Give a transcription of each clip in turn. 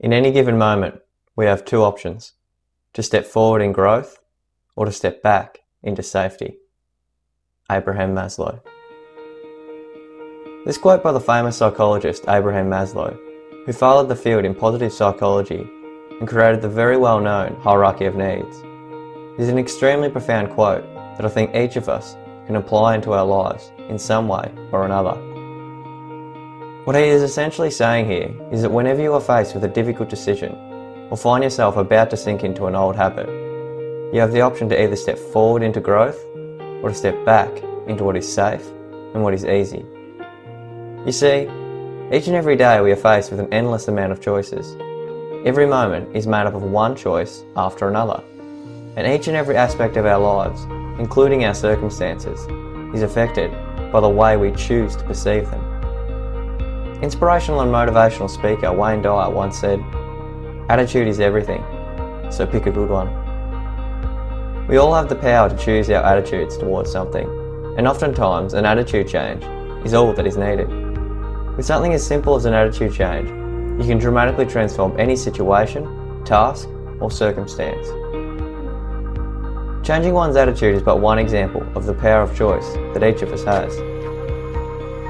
In any given moment, we have two options to step forward in growth or to step back into safety. Abraham Maslow. This quote by the famous psychologist Abraham Maslow, who followed the field in positive psychology and created the very well known hierarchy of needs, is an extremely profound quote that I think each of us can apply into our lives in some way or another. What he is essentially saying here is that whenever you are faced with a difficult decision or find yourself about to sink into an old habit, you have the option to either step forward into growth or to step back into what is safe and what is easy. You see, each and every day we are faced with an endless amount of choices. Every moment is made up of one choice after another, and each and every aspect of our lives, including our circumstances, is affected by the way we choose to perceive them. Inspirational and motivational speaker Wayne Dyer once said, Attitude is everything, so pick a good one. We all have the power to choose our attitudes towards something, and oftentimes an attitude change is all that is needed. With something as simple as an attitude change, you can dramatically transform any situation, task, or circumstance. Changing one's attitude is but one example of the power of choice that each of us has.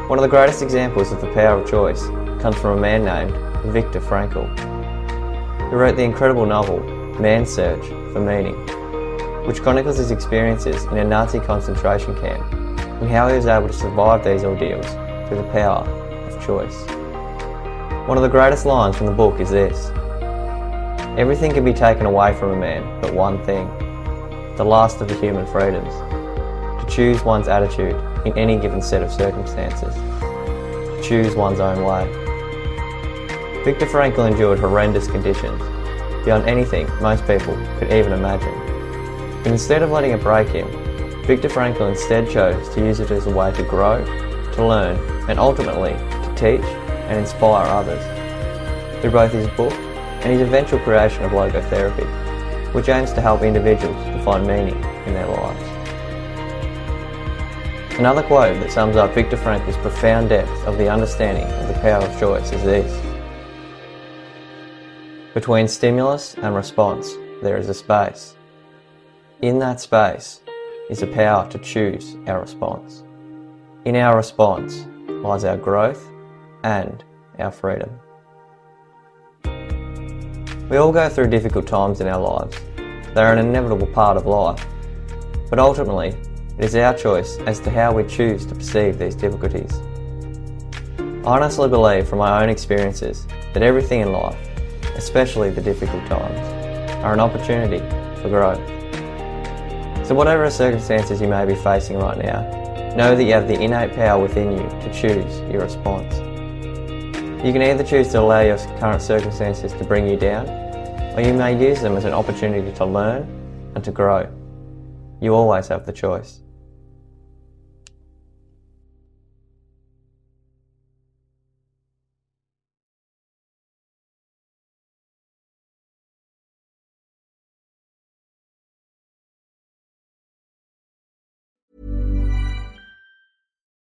One of the greatest examples of the power of choice comes from a man named Viktor Frankl, who wrote the incredible novel Man's Search for Meaning, which chronicles his experiences in a Nazi concentration camp and how he was able to survive these ordeals through the power of choice. One of the greatest lines from the book is this Everything can be taken away from a man but one thing the last of the human freedoms to choose one's attitude in any given set of circumstances, choose one's own way. Viktor Frankl endured horrendous conditions, beyond anything most people could even imagine. But instead of letting it break him, Viktor Frankl instead chose to use it as a way to grow, to learn, and ultimately to teach and inspire others. Through both his book and his eventual creation of logotherapy, which aims to help individuals to find meaning in their lives. Another quote that sums up Viktor Frankl's profound depth of the understanding of the power of choice is this Between stimulus and response, there is a space. In that space is a power to choose our response. In our response lies our growth and our freedom. We all go through difficult times in our lives. They are an inevitable part of life. But ultimately, it is our choice as to how we choose to perceive these difficulties. I honestly believe from my own experiences that everything in life, especially the difficult times, are an opportunity for growth. So whatever circumstances you may be facing right now, know that you have the innate power within you to choose your response. You can either choose to allow your current circumstances to bring you down, or you may use them as an opportunity to learn and to grow. You always have the choice.